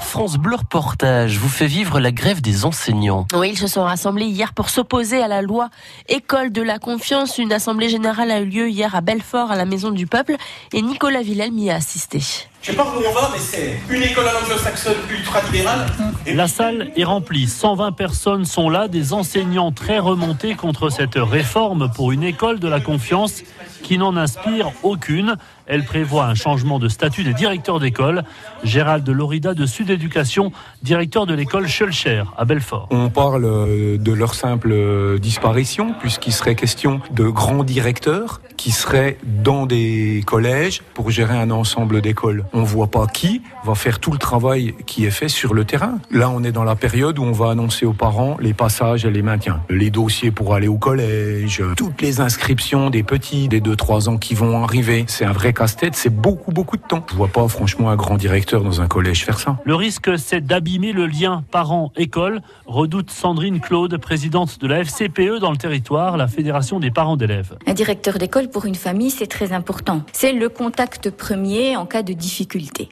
France Bleu Reportage vous fait vivre la grève des enseignants. Oui, ils se sont rassemblés hier pour s'opposer à la loi École de la confiance. Une assemblée générale a eu lieu hier à Belfort, à la Maison du Peuple, et Nicolas Villel y a assisté. Je sais pas où on va, mais c'est une école anglo-saxonne ultra-libérale. La salle est remplie. 120 personnes sont là, des enseignants très remontés contre cette réforme pour une école de la confiance qui n'en inspire aucune. Elle prévoit un changement de statut des directeurs d'école. Gérald Lorida de Sud Éducation, directeur de l'école Schulcher à Belfort. On parle euh, de leur simple euh, disparition, puisqu'il serait question de grands directeurs qui seraient dans des collèges pour gérer un ensemble d'écoles. On ne voit pas qui va faire tout le travail qui est fait sur le terrain. Là, on est dans la période où on va annoncer aux parents les passages et les maintiens. Les dossiers pour aller au collège, toutes les inscriptions des petits, des 2-3 ans qui vont arriver. C'est un vrai casse-tête, c'est beaucoup, beaucoup de temps. Je vois pas franchement un grand directeur dans un collège faire ça. Le risque, c'est d'abîmer le lien parents-école, redoute Sandrine Claude, présidente de la FCPE dans le territoire, la Fédération des parents d'élèves. Un directeur d'école pour une famille, c'est très important. C'est le contact premier en cas de difficulté.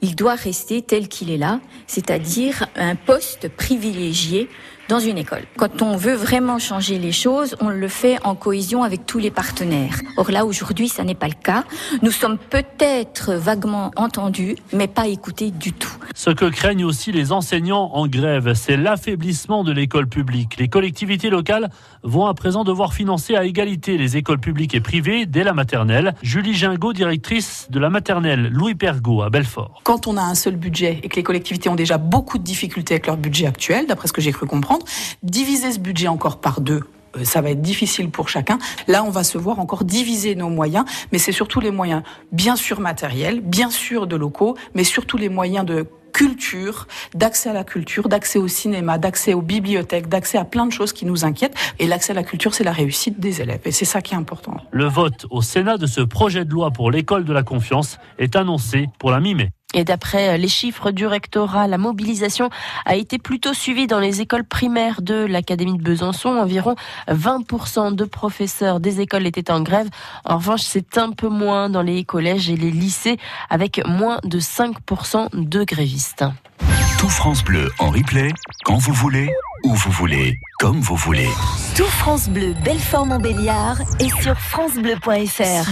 Il doit rester tel qu'il est là, c'est-à-dire un poste privilégié dans une école. Quand on veut vraiment changer les choses, on le fait en cohésion avec tous les partenaires. Or là, aujourd'hui, ça n'est pas le cas. Nous sommes peut-être vaguement entendus, mais pas écoutés du tout. Ce que craignent aussi les enseignants en grève, c'est l'affaiblissement de l'école publique. Les collectivités locales vont à présent devoir financer à égalité les écoles publiques et privées dès la maternelle. Julie Gingot, directrice de la maternelle Louis Pergaud à Belfort. Quand on a un seul budget et que les collectivités ont déjà beaucoup de difficultés avec leur budget actuel, d'après ce que j'ai cru comprendre, diviser ce budget encore par deux euh, ça va être difficile pour chacun. Là, on va se voir encore diviser nos moyens, mais c'est surtout les moyens, bien sûr matériels, bien sûr de locaux, mais surtout les moyens de culture, d'accès à la culture, d'accès au cinéma, d'accès aux bibliothèques, d'accès à plein de choses qui nous inquiètent. Et l'accès à la culture, c'est la réussite des élèves. Et c'est ça qui est important. Le vote au Sénat de ce projet de loi pour l'école de la confiance est annoncé pour la mi-mai. Et d'après les chiffres du rectorat, la mobilisation a été plutôt suivie dans les écoles primaires de l'Académie de Besançon. Environ 20% de professeurs des écoles étaient en grève. En revanche, c'est un peu moins dans les collèges et les lycées, avec moins de 5% de grévistes. Tout France Bleu en replay, quand vous voulez, où vous voulez, comme vous voulez. Tout France Bleu, Belfort-Montbéliard et sur francebleu.fr.